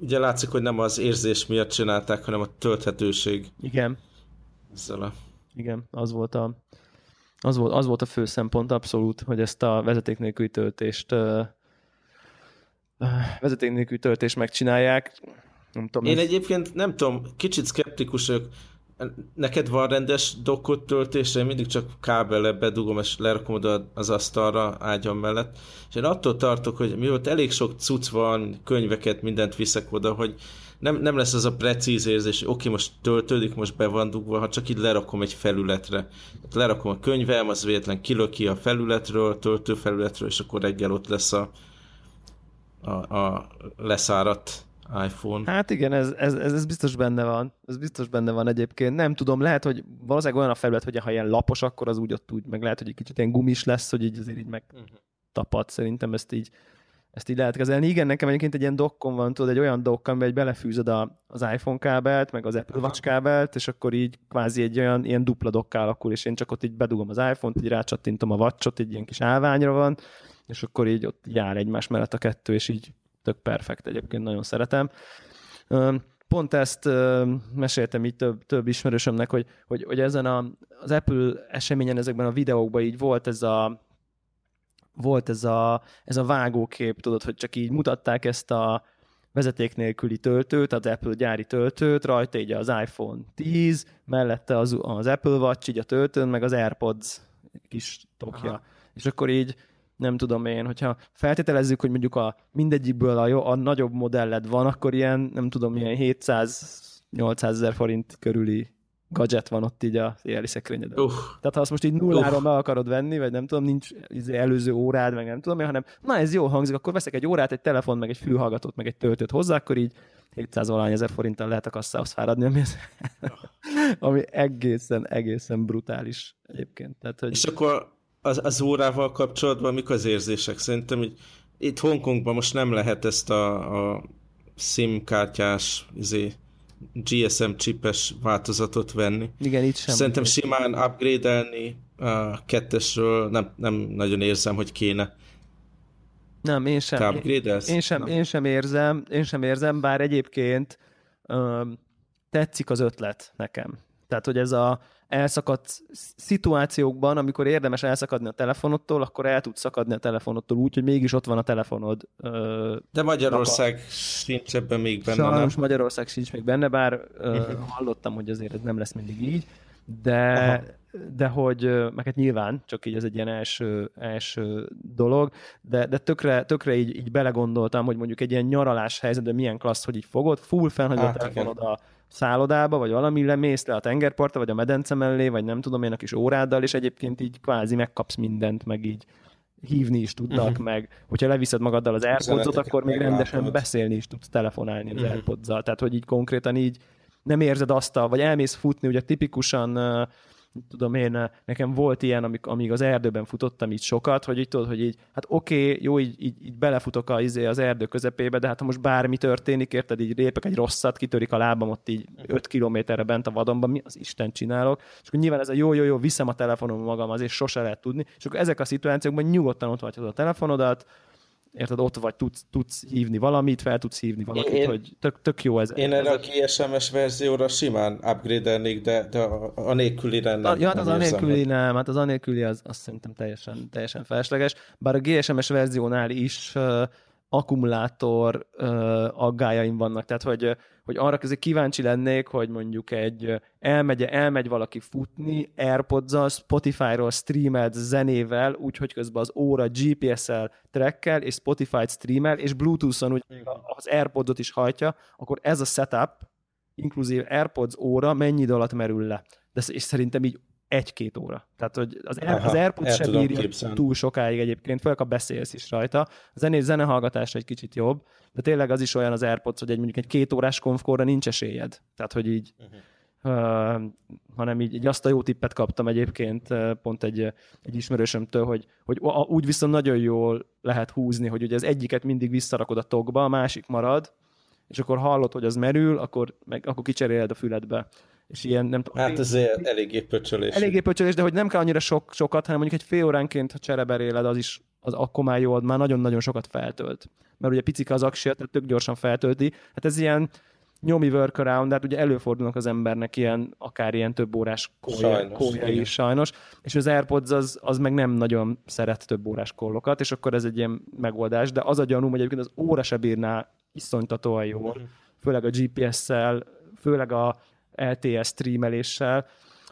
ugye látszik, hogy nem az érzés miatt csinálták, hanem a tölthetőség. Igen. Ezzel a igen, az volt a, az volt, az volt a fő szempont abszolút, hogy ezt a vezeték nélküli töltést vezeték nélküli töltést megcsinálják. Nem tudom, Én ez... egyébként nem tudom, kicsit szkeptikus vagyok. Neked van rendes dokkot töltésre, én mindig csak kábele bedugom, és lerakom oda az asztalra ágyam mellett. És én attól tartok, hogy mióta elég sok cucc van, könyveket, mindent viszek oda, hogy nem, nem lesz az a precíz érzés, hogy oké, most töltődik, most be van dugva, ha csak így lerakom egy felületre. Hát lerakom a könyvem, az véletlen kilöki a felületről, töltő felületről, és akkor reggel ott lesz a, a, a leszáradt iPhone. Hát igen, ez, ez, ez, ez biztos benne van. Ez biztos benne van egyébként. Nem tudom, lehet, hogy valószínűleg olyan a felület, hogy ha ilyen lapos, akkor az úgy ott úgy, meg lehet, hogy egy kicsit ilyen gumis lesz, hogy így azért így meg uh-huh. tapad. Szerintem ezt így ezt így lehet kezelni. Igen, nekem egyébként egy ilyen dokkon van, tudod, egy olyan dokk, amiben belefűzöd a, az iPhone kábelt, meg az Apple Watch kábelt, és akkor így kvázi egy olyan ilyen dupla dokk alakul, és én csak ott így bedugom az iPhone-t, így rácsattintom a watch egy ilyen kis állványra van, és akkor így ott jár egymás mellett a kettő, és így tök perfekt egyébként, nagyon szeretem. Pont ezt meséltem így több, több ismerősömnek, hogy, hogy, hogy ezen a, az Apple eseményen, ezekben a videókban így volt ez a volt ez a, ez a vágókép, tudod, hogy csak így mutatták ezt a vezeték nélküli töltőt, az Apple gyári töltőt, rajta így az iPhone 10, mellette az, az Apple Watch így a töltőn, meg az AirPods kis tokja. Aha. És akkor így nem tudom én, hogyha feltételezzük, hogy mondjuk a mindegyikből a, jó, a nagyobb modelled van, akkor ilyen, nem tudom, ilyen 700-800 ezer forint körüli gadget van ott így a éjjeli szekrényeden. Uh. Tehát ha azt most így nulláról uh. meg akarod venni, vagy nem tudom, nincs izé előző órád, meg nem tudom, hanem na ez jó hangzik, akkor veszek egy órát, egy telefon, meg egy fülhallgatót, meg egy töltőt hozzá, akkor így 700 valány ezer forinttal lehet a kasszához fáradni, ami, ami egészen, egészen brutális egyébként. Tehát, hogy... És akkor az, az órával kapcsolatban mik az érzések? Szerintem hogy itt Hongkongban most nem lehet ezt a, a SIM kártyás izé, GSM chipes változatot venni. Igen, itt sem. Szerintem simán upgrade-elni a kettesről nem, nem nagyon érzem, hogy kéne. Nem, én sem. Te én, én, sem, én sem érzem, én sem érzem, bár egyébként öm, tetszik az ötlet nekem. Tehát, hogy ez a elszakadt szituációkban, amikor érdemes elszakadni a telefonodtól, akkor el tudsz szakadni a telefonodtól úgy, hogy mégis ott van a telefonod. Ö, De Magyarország napa. sincs ebben még benne, Sajnos nem? Magyarország sincs még benne, bár ö, hallottam, hogy azért ez nem lesz mindig így, de, de hogy, meg hát nyilván, csak így ez egy ilyen első, első dolog, de, de tökre, tökre így, így belegondoltam, hogy mondjuk egy ilyen nyaralás helyzetben milyen klassz, hogy így fogod, full felhagyod a telefonod a szállodába, vagy valami lemész le a tengerpartra, vagy a medence mellé, vagy nem tudom én a kis óráddal, és egyébként így kvázi megkapsz mindent, meg így hívni is tudnak, uh-huh. meg hogyha leviszed magaddal az airpods akkor még rendesen beszélni is tudsz telefonálni az uh-huh. airpods Tehát, hogy így konkrétan így nem érzed azt a, vagy elmész futni, ugye tipikusan tudom én, nekem volt ilyen, amik, amíg az erdőben futottam így sokat, hogy így tudod, hogy így, hát oké, okay, jó, így, így, így belefutok a, izé, az erdő közepébe, de hát ha most bármi történik, érted, így lépek egy rosszat, kitörik a lábam ott így 5 kilométerre bent a vadonban, mi az Isten csinálok, és akkor nyilván ez a jó, jó, jó, viszem a telefonom magam, azért sose lehet tudni, és akkor ezek a szituációkban nyugodtan ott vagy a telefonodat, érted, ott vagy, tudsz, tudsz hívni valamit, fel tudsz hívni valakit, én, hogy tök, tök jó ez. Én erre a GSMS verzióra simán upgrade de, de a, a nélküli nem. A, ja, hát az a nélküli nem, hát az a nélküli az, az szerintem teljesen, teljesen felesleges. Bár a GSMS verziónál is uh, akkumulátor uh, aggájaim vannak, tehát hogy, hogy arra közé kíváncsi lennék, hogy mondjuk egy elmegy, elmegy valaki futni airpods Spotify-ról streamelt zenével, úgyhogy közben az óra GPS-el trekkel, és Spotify-t streamel, és Bluetooth-on úgy az Airpods-ot is hajtja, akkor ez a setup, inkluzív AirPods óra mennyi idő alatt merül le. De és szerintem így egy-két óra. Tehát, hogy az, Aha, az AirPods sem bírja képzelni. túl sokáig egyébként, főleg a beszélsz is rajta. A zenés zenehallgatás egy kicsit jobb, de tényleg az is olyan az AirPods, hogy egy mondjuk egy két órás konfkorra nincs esélyed. Tehát, hogy így uh-huh. Uh, hanem így, így azt a jó tippet kaptam egyébként uh, pont egy, egy ismerősömtől, hogy, hogy úgy viszont nagyon jól lehet húzni, hogy ugye az egyiket mindig visszarakod a tokba, a másik marad, és akkor hallod, hogy az merül, akkor, meg, akkor kicseréled a füledbe és ilyen nem tudom. Hát ez eléggé pöcsölés. Eléggé pöcsölés, de hogy nem kell annyira sok, sokat, hanem mondjuk egy fél óránként, ha csereberéled, az is az akkor már jó, már nagyon-nagyon sokat feltölt. Mert ugye picik az aksia, tehát tök gyorsan feltölti. Hát ez ilyen nyomi workaround, hát ugye előfordulnak az embernek ilyen, akár ilyen több órás kólja is sajnos, és az AirPods az, az meg nem nagyon szeret több órás kollokat, és akkor ez egy ilyen megoldás, de az a gyanúm, hogy egyébként az óra se bírná iszonytatóan jól, mhm. főleg a GPS-szel, főleg a LTS streameléssel,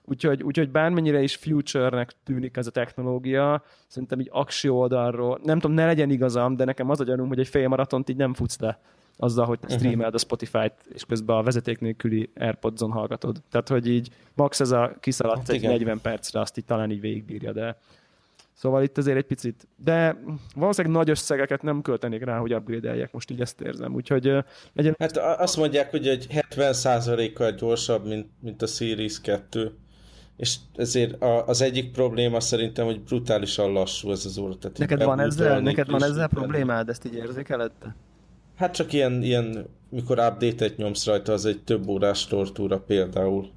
Úgyhogy, úgyhogy bármennyire is future-nek tűnik ez a technológia, szerintem így aksi oldalról, nem tudom, ne legyen igazam, de nekem az a gyanúm, hogy egy fél maratont így nem futsz le azzal, hogy uh-huh. streameled a Spotify-t, és közben a vezeték nélküli Airpods-on hallgatod. Tehát, hogy így max ez a kiszaladt hát egy igen. 40 percre, azt így talán így végigbírja, de Szóval itt azért egy picit, de valószínűleg nagy összegeket nem költenék rá, hogy upgrade most így ezt érzem, úgyhogy... Legyen... Hát azt mondják, hogy egy 70%-kal gyorsabb, mint, mint a Series 2, és ezért az egyik probléma szerintem, hogy brutálisan lassú ez az óra. Tehát neked van ezzel, neked van ezzel problémád, ezt így érzékeled? Hát csak ilyen, ilyen mikor update-et nyomsz rajta, az egy több órás tortúra például.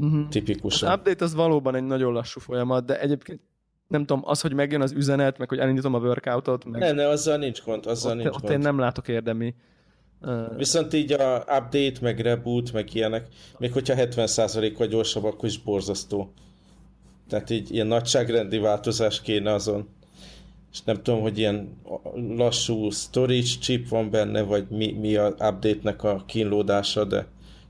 Uh-huh. Tipikusan. Az update az valóban egy nagyon lassú folyamat, de egyébként nem tudom, az, hogy megjön az üzenet, meg hogy elindítom a workoutot. Meg... Ne, ne, azzal nincs gond, azzal ott, nincs ott gond. én nem látok érdemi. Viszont így a update, meg reboot, meg ilyenek, még hogyha 70%-kal gyorsabb, akkor is borzasztó. Tehát így ilyen nagyságrendi változás kéne azon. És nem tudom, hogy ilyen lassú storage chip van benne, vagy mi, mi a update-nek a kínlódása, de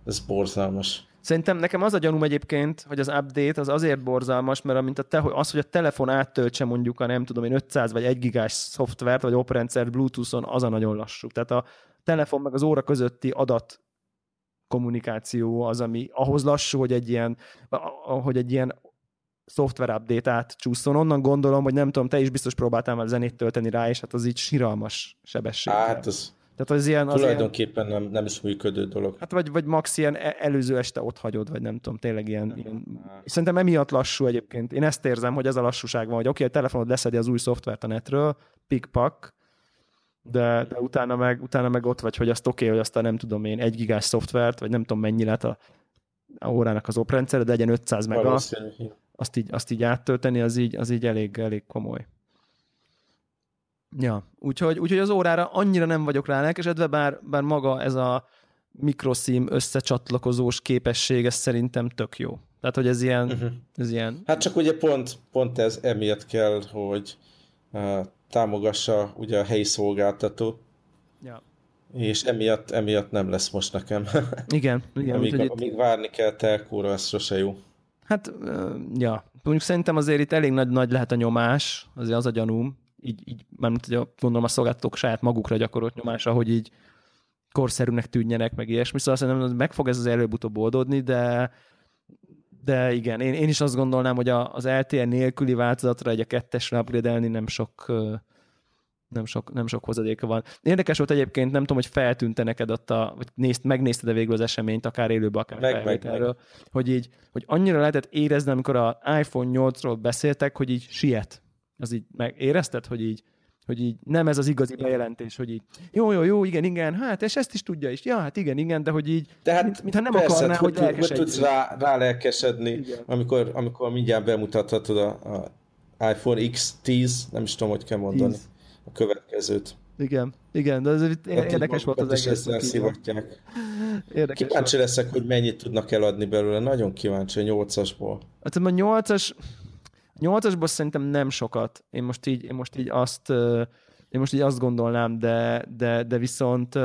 ez borzalmas. Szerintem nekem az a gyanúm egyébként, hogy az update az azért borzalmas, mert amint a te, az, hogy a telefon áttöltse mondjuk a nem tudom én 500 vagy 1 gigás szoftvert, vagy oprendszer Bluetooth-on, az a nagyon lassú. Tehát a telefon meg az óra közötti adat kommunikáció az, ami ahhoz lassú, hogy egy ilyen, hogy egy ilyen szoftver update átcsúszson. Onnan gondolom, hogy nem tudom, te is biztos próbáltál már zenét tölteni rá, és hát az így siralmas sebesség. Hát az, tehát az ilyen, az Tulajdonképpen ilyen, nem, nem is működő dolog. Hát vagy, vagy max ilyen e- előző este ott hagyod, vagy nem tudom, tényleg ilyen, ilyen. Szerintem emiatt lassú egyébként. Én ezt érzem, hogy ez a lassúság van, hogy oké, okay, a telefonod leszedi az új szoftvert a netről, pikpak, de, de utána, meg, utána meg ott vagy, hogy azt oké, okay, hogy azt a nem tudom én, egy gigás szoftvert, vagy nem tudom mennyi lett a, a órának az oprendszere, de legyen 500 mega, azt így, azt így áttölteni, az így, az így elég, elég komoly. Ja, úgyhogy, úgyhogy az órára annyira nem vagyok rá lelkesedve, bár, bár maga ez a mikroszím összecsatlakozós képesség, ez szerintem tök jó. Tehát, hogy ez ilyen... Uh-huh. Ez ilyen... Hát csak ugye pont, pont ez emiatt kell, hogy uh, támogassa ugye a helyi szolgáltató. Ja. És emiatt, emiatt nem lesz most nekem. Igen, igen. amíg, amíg itt... várni kell telkóra, ez sose jó. Hát, uh, ja. Mondjuk szerintem azért itt elég nagy, nagy lehet a nyomás, azért az a gyanúm, így, így mármint, hogy a, gondolom a szolgáltatók saját magukra gyakorolt nyomása, hogy így korszerűnek tűnjenek, meg ilyesmi, szóval szerintem meg fog ez az előbb-utóbb oldódni, de de igen, én, én is azt gondolnám, hogy a, az LTE nélküli változatra egy a kettesre upgrade nem sok nem sok, nem sok hozadéka van. Érdekes volt egyébként, nem tudom, hogy feltűnte neked ott a, vagy nézd, megnézted-e végül az eseményt, akár élőben, akár meg, meg, meg. hogy így, hogy annyira lehetett érezni, amikor a iPhone 8-ról beszéltek, hogy így siet az így meg érezted, hogy így, hogy így nem ez az igazi bejelentés, hogy így jó, jó, jó, igen, igen, hát és ezt is tudja is. Ja, hát igen, igen, de hogy így, de hát mint, mintha nem persze, akarná, hogy, hogy, hogy tudsz rá, rá lelkesedni, amikor, amikor mindjárt bemutathatod a, a iPhone X10, nem is tudom, hogy kell mondani, 10. a következőt. Igen, igen, de ez érdekes volt az egész. Szivatják. Érdekes kíváncsi volt. leszek, hogy mennyit tudnak eladni belőle, nagyon kíváncsi a 8-asból. Hát a 8-as, Nyolcasból szerintem nem sokat. Én most így, én most így azt én most így azt gondolnám, de, de, de viszont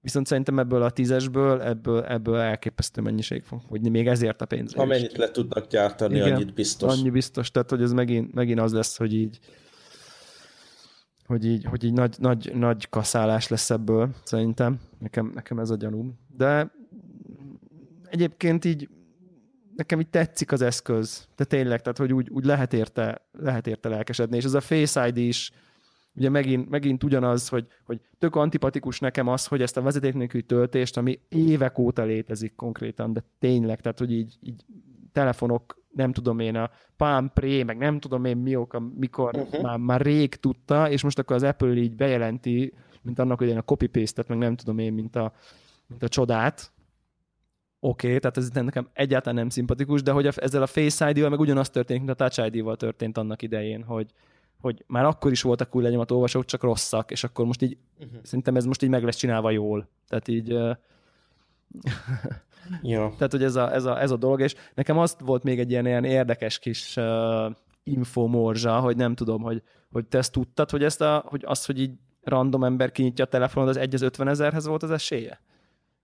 viszont szerintem ebből a tízesből, ebből, ebből elképesztő mennyiség fog hogy még ezért a pénz. Amennyit le tudnak gyártani, Igen, annyit biztos. Annyi biztos, tehát hogy ez megint, megint az lesz, hogy így hogy így, hogy így nagy, nagy, nagy kaszálás lesz ebből, szerintem. Nekem, nekem ez a gyanúm. De egyébként így nekem így tetszik az eszköz, de tényleg, tehát hogy úgy, úgy lehet, érte, lehet érte lelkesedni, és ez a Face ID is, ugye megint, megint ugyanaz, hogy, hogy tök antipatikus nekem az, hogy ezt a vezeték nélküli töltést, ami évek óta létezik konkrétan, de tényleg, tehát hogy így, így telefonok, nem tudom én, a Palm Pre, meg nem tudom én mi oka, mikor uh-huh. már, már rég tudta, és most akkor az Apple így bejelenti, mint annak, hogy én a copy-paste-et, meg nem tudom én, mint a, mint a csodát, oké, okay, tehát ez nekem egyáltalán nem szimpatikus, de hogy a, ezzel a Face ID-val meg ugyanaz történik, mint a Touch ID-val történt annak idején, hogy, hogy már akkor is voltak új lenyomat olvasók, csak rosszak, és akkor most így, uh-huh. szerintem ez most így meg lesz csinálva jól. Tehát így... Uh, ja. Tehát, hogy ez a, ez, a, ez a dolog, és nekem azt volt még egy ilyen, ilyen érdekes kis uh, infomorzsa, hogy nem tudom, hogy, hogy te ezt tudtad, hogy ezt a, hogy az, hogy így random ember kinyitja a telefonod, az 1 az 50 ezerhez volt az esélye?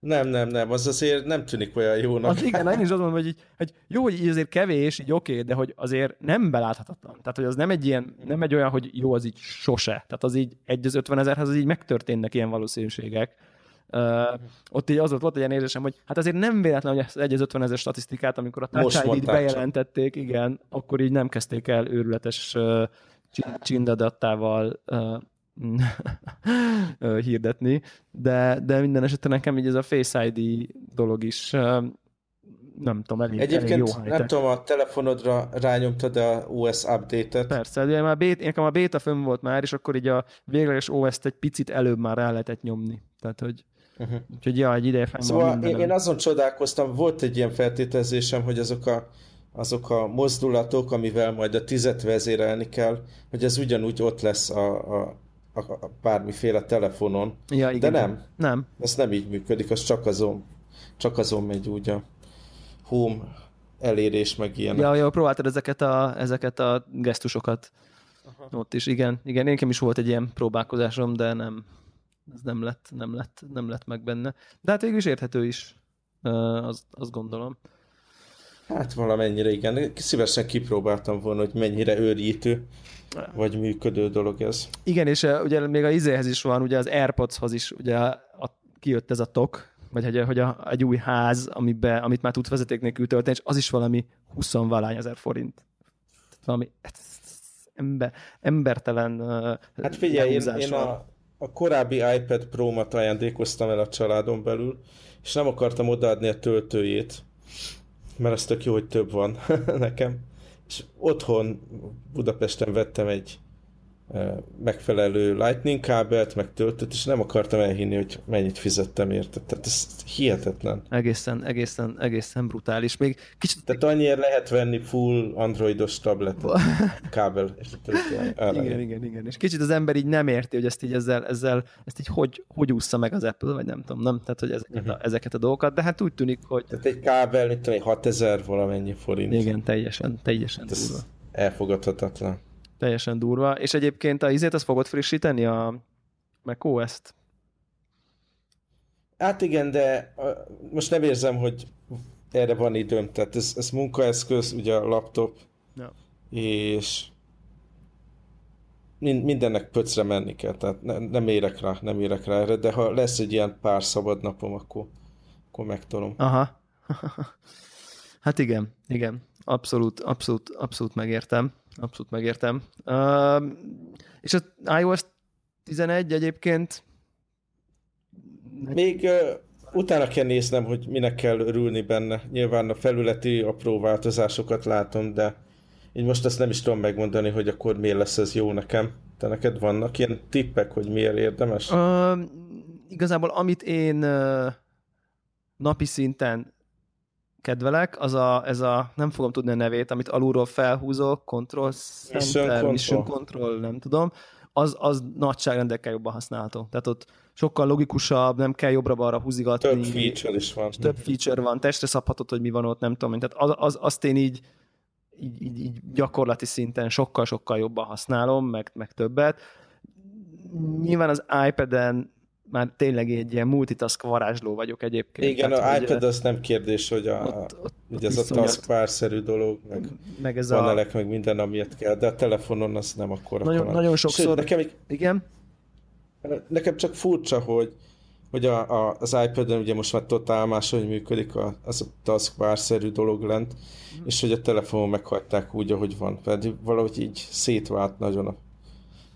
Nem, nem, nem, az azért nem tűnik olyan jónak. Az igen, én is azt mondom, hogy, így, hogy jó, hogy így azért kevés, így oké, okay, de hogy azért nem beláthatatlan. Tehát, hogy az nem egy ilyen, nem egy olyan, hogy jó, az így sose. Tehát az így egy az 50 ezerhez, az így megtörténnek ilyen valószínűségek. Uh, ott így az volt, volt egy ilyen érzésem, hogy hát azért nem véletlen, hogy az 1 az 50 ezer statisztikát, amikor a Touch ID-t bejelentették, csak. igen, akkor így nem kezdték el őrületes uh, csindadattával uh, hirdetni, de, de minden esetben nekem így ez a Face ID dolog is nem tudom, elég, Egyébként elég jó nem tudom, a telefonodra rányomtad a OS update-et. Persze, de már beta, nekem a beta fönn volt már, és akkor így a végleges OS-t egy picit előbb már rá lehetett nyomni. Tehát, hogy uh-huh. úgyhogy ja, egy ideje fenn Szóval én, én azon csodálkoztam, volt egy ilyen feltételezésem, hogy azok a, azok a mozdulatok, amivel majd a tizet vezérelni kell, hogy ez ugyanúgy ott lesz a, a, a, a bármiféle telefonon. Ja, igen. De nem. Nem. Ez nem így működik, az csak azon, csak azon megy úgy a home elérés, meg ilyenek. Ja, ja, próbáltad ezeket a, ezeket a gesztusokat Aha. ott is, igen. Igen, nekem is volt egy ilyen próbálkozásom, de nem, ez nem lett, nem lett, nem lett meg benne. De hát végül is érthető is, azt, azt gondolom. Hát valamennyire igen. Szívesen kipróbáltam volna, hogy mennyire őrítő vagy működő dolog ez. Igen, és ugye még a izéhez is van, ugye az Airpodshoz is ugye a, kijött ez a tok, vagy hogy, hogy a, egy új ház, amiben, amit már tud vezeték nélkül tölteni, és az is valami 20 valány ezer forint. Tehát valami ember, embertelen Hát figyelj, én, én a, a korábbi iPad Pro-mat ajándékoztam el a családon belül, és nem akartam odaadni a töltőjét, mert az tök jó, hogy több van nekem. És otthon Budapesten vettem egy megfelelő lightning kábelt, meg töltött, és nem akartam elhinni, hogy mennyit fizettem érte. Tehát ez hihetetlen. Egészen, egészen, egészen brutális. Még kicsit... Tehát annyira lehet venni full androidos tablet kábel. És igen, igen, igen. És kicsit az ember így nem érti, hogy ezt így ezzel, ezzel ezt így hogy, hogy úszza meg az Apple, vagy nem tudom, nem? Tehát, hogy ezeket, uh-huh. a, ezeket a dolgokat, de hát úgy tűnik, hogy... Tehát egy kábel, mit tudom, 6000 valamennyi forint. Igen, teljesen, teljesen hát elfogadhatatlan. Teljesen durva. És egyébként a izét, azt fogod frissíteni a macOS-t? Hát igen, de most nem érzem, hogy erre van időm. Tehát ez, ez munkaeszköz, ugye a laptop, ja. és mindennek pöcre menni kell, tehát ne, nem érek rá, nem érek rá erre, de ha lesz egy ilyen pár szabad napom, akkor, akkor megtolom. Aha. hát igen, igen. Abszolút, abszolút, abszolút megértem. Abszolút megértem. Uh, és az iOS 11 egyébként még uh, utána kell néznem, hogy minek kell örülni benne. Nyilván a felületi apró változásokat látom, de így most azt nem is tudom megmondani, hogy akkor miért lesz ez jó nekem. Te neked vannak ilyen tippek, hogy miért érdemes? Uh, igazából amit én uh, napi szinten kedvelek, az a, ez a, nem fogom tudni a nevét, amit alulról felhúzol, Control Center, Mission Control, Mission Control nem tudom, az, az nagyságrendekkel jobban használható. Tehát ott sokkal logikusabb, nem kell jobbra-balra húzigatni. Több feature is van. Több feature van, testre szabhatod, hogy mi van ott, nem tudom. Tehát az, az, azt én így, így, így, így gyakorlati szinten sokkal-sokkal jobban használom, meg, meg többet. Nyilván az iPad-en már tényleg egy ilyen multitask varázsló vagyok egyébként. Igen, Tehát, a iPad az nem kérdés, hogy a, ott, ott, ott ez a taskbar-szerű dolog, meg, meg ez panelek, a... meg minden, amiért kell, de a telefonon az nem akkor Nagyon, nagyon sokszor. Sőt, nekem, igen? Nekem csak furcsa, hogy hogy a, a, az iPad-en ugye most már totál máshogy működik a, az a taskbar-szerű dolog lent, mm. és hogy a telefonon meghagyták úgy, ahogy van. Pedig valahogy így szétvált nagyon a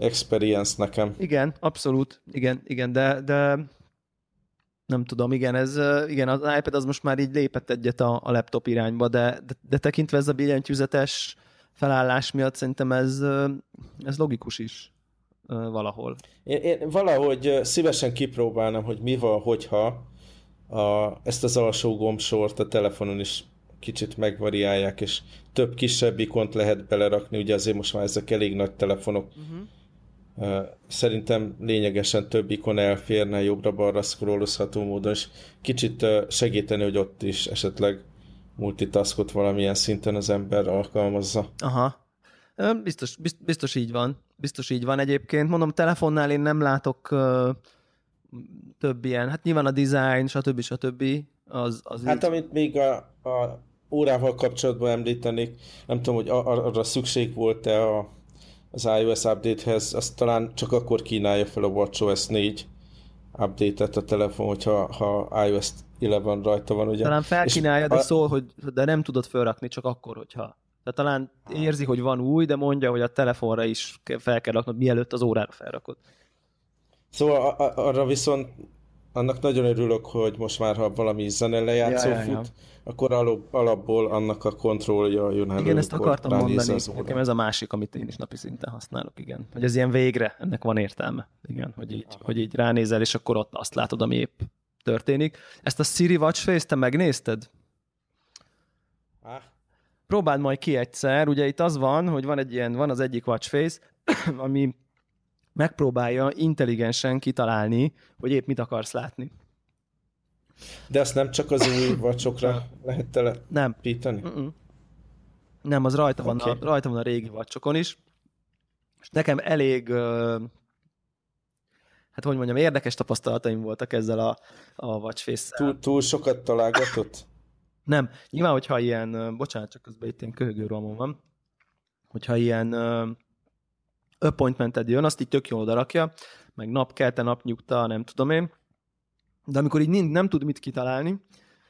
experience nekem. Igen, abszolút, igen, igen, de, de nem tudom, igen, ez, igen, az iPad az most már így lépett egyet a, a laptop irányba, de, de, de tekintve ez a billentyűzetes felállás miatt szerintem ez, ez logikus is valahol. Én, én valahogy szívesen kipróbálnám, hogy mi van, hogyha a, ezt az alsó gombsort a telefonon is kicsit megvariálják, és több kisebb ikont lehet belerakni, ugye azért most már ezek elég nagy telefonok, uh-huh Szerintem lényegesen több ikon elférne jobbra-balra scrollozható módon, és kicsit segíteni, hogy ott is esetleg multitaskot valamilyen szinten az ember alkalmazza. Aha. Biztos, biztos így van. Biztos így van egyébként. Mondom, telefonnál én nem látok több ilyen, hát nyilván a design, stb. stb. Az, az hát így... amit még a, a órával kapcsolatban említenék, nem tudom, hogy arra szükség volt-e a az iOS update-hez, azt talán csak akkor kínálja fel a WatchOS 4 update-et a telefon, hogyha ha iOS 11 rajta van, ugye? Talán felkínálja, de a... szól, hogy de nem tudod felrakni, csak akkor, hogyha. Tehát talán érzi, hogy van új, de mondja, hogy a telefonra is fel kell raknod, mielőtt az órára felrakod. Szóval a, a, arra viszont annak nagyon örülök, hogy most már, ha valami zene lejátszó ja, ja, ja. Akkor alap, alapból annak a kontrollja jön elő. Igen, ezt akartam mondani. Nekem ez a másik, amit én is napi szinten használok, igen. Hogy ez ilyen végre, ennek van értelme. Igen, hogy így, hogy így ránézel, és akkor ott azt látod, ami épp történik. Ezt a Siri Watch Face te megnézted? Ah. próbáld majd ki egyszer, ugye itt az van, hogy van egy ilyen, van az egyik watchface, ami megpróbálja intelligensen kitalálni, hogy épp mit akarsz látni. De azt nem csak az új vacsokra lehet tele nem. Mm-mm. Nem, az rajta van, okay. a, rajta van a régi vacsokon is. És nekem elég, hát hogy mondjam, érdekes tapasztalataim voltak ezzel a, a watchface túl, túl sokat találgatott? Nem. Nyilván, hogyha ilyen, bocsánat, csak közben itt ilyen köhögő van, hogyha ilyen appointmented jön, azt így tök jól odarakja, meg napkelte, napnyugta, nem tudom én, de amikor így nem tud mit kitalálni,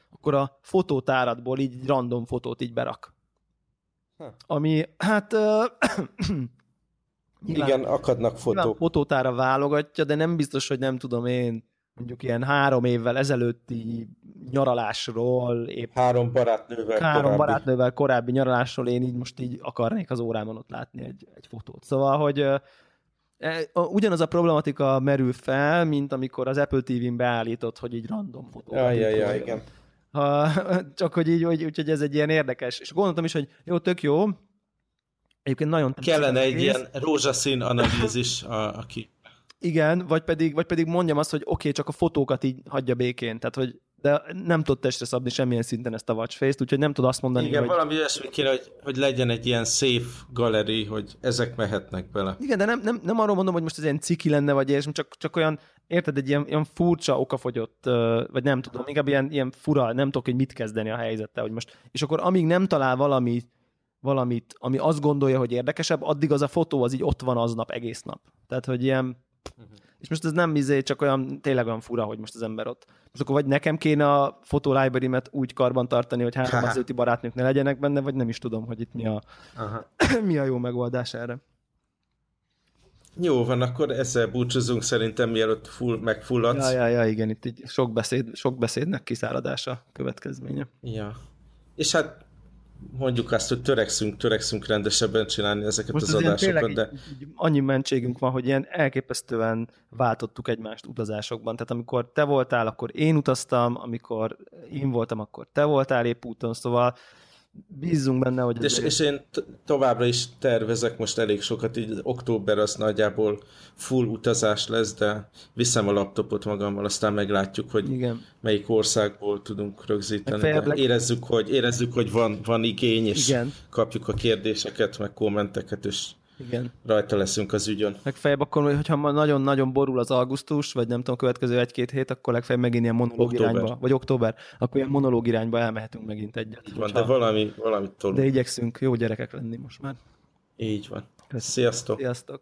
akkor a fotótáradból így random fotót így berak. Ha. Ami, hát... nyilván, Igen, akadnak fotók. Fotótára válogatja, de nem biztos, hogy nem tudom én, mondjuk ilyen három évvel ezelőtti nyaralásról, épp három barátnővel három korábbi. barátnővel korábbi nyaralásról én így most így akarnék az órámon ott látni egy, egy fotót. Szóval, hogy ugyanaz a problematika merül fel, mint amikor az Apple TV-n beállított, hogy így random fotó. Ja, ja, ja, igen. Ha, csak hogy így, hogy, úgyhogy ez egy ilyen érdekes. És gondoltam is, hogy jó, tök jó. Egyébként nagyon Kellene egy ilyen rózsaszín analízis, a, aki igen, vagy pedig, vagy pedig mondjam azt, hogy oké, okay, csak a fotókat így hagyja békén, tehát hogy de nem tud testre szabni semmilyen szinten ezt a watchface-t, úgyhogy nem tud azt mondani, Igen, hogy... valami olyasmi kéne, hogy, hogy legyen egy ilyen safe galeri, hogy ezek mehetnek bele. Igen, de nem, nem, nem arról mondom, hogy most ez ilyen ciki lenne, vagy és csak, csak olyan, érted, egy ilyen, ilyen furcsa, okafogyott, vagy nem tudom, inkább ilyen, ilyen fura, nem tudok, hogy mit kezdeni a helyzettel, hogy most, és akkor amíg nem talál valami, valamit, ami azt gondolja, hogy érdekesebb, addig az a fotó az így ott van aznap, egész nap. Tehát, hogy ilyen, Uh-huh. És most ez nem izé, csak olyan, tényleg olyan fura, hogy most az ember ott. Most akkor vagy nekem kéne a fotó library úgy karban tartani, hogy három az barátnők ne legyenek benne, vagy nem is tudom, hogy itt mi a, Aha. mi a jó megoldás erre. Jó van, akkor ezzel búcsúzunk szerintem, mielőtt full, megfulladsz. Ja, ja, ja, igen, itt így sok, beszéd, sok beszédnek kiszáradása következménye. Ja. És hát mondjuk azt, hogy törekszünk, törekszünk rendesebben csinálni ezeket Most az, az adásokat, de... Annyi mentségünk van, hogy ilyen elképesztően váltottuk egymást utazásokban. Tehát amikor te voltál, akkor én utaztam, amikor én voltam, akkor te voltál épp úton, szóval bízzunk benne, hogy... És, és én továbbra is tervezek most elég sokat, így október az nagyjából full utazás lesz, de viszem a laptopot magammal, aztán meglátjuk, hogy Igen. melyik országból tudunk rögzíteni. De érezzük, hogy, érezzük, hogy van, van igény, és Igen. kapjuk a kérdéseket, meg kommenteket, és igen. Rajta leszünk az ügyön. Legfeljebb akkor, hogyha nagyon-nagyon borul az augusztus, vagy nem tudom, következő egy-két hét, akkor legfeljebb megint ilyen monológ október. irányba, vagy október, akkor ilyen monológ irányba elmehetünk megint egyet. Így van, de valami, valamit tolunk. De igyekszünk jó gyerekek lenni most már. Így van. Sziasztok! Sziasztok!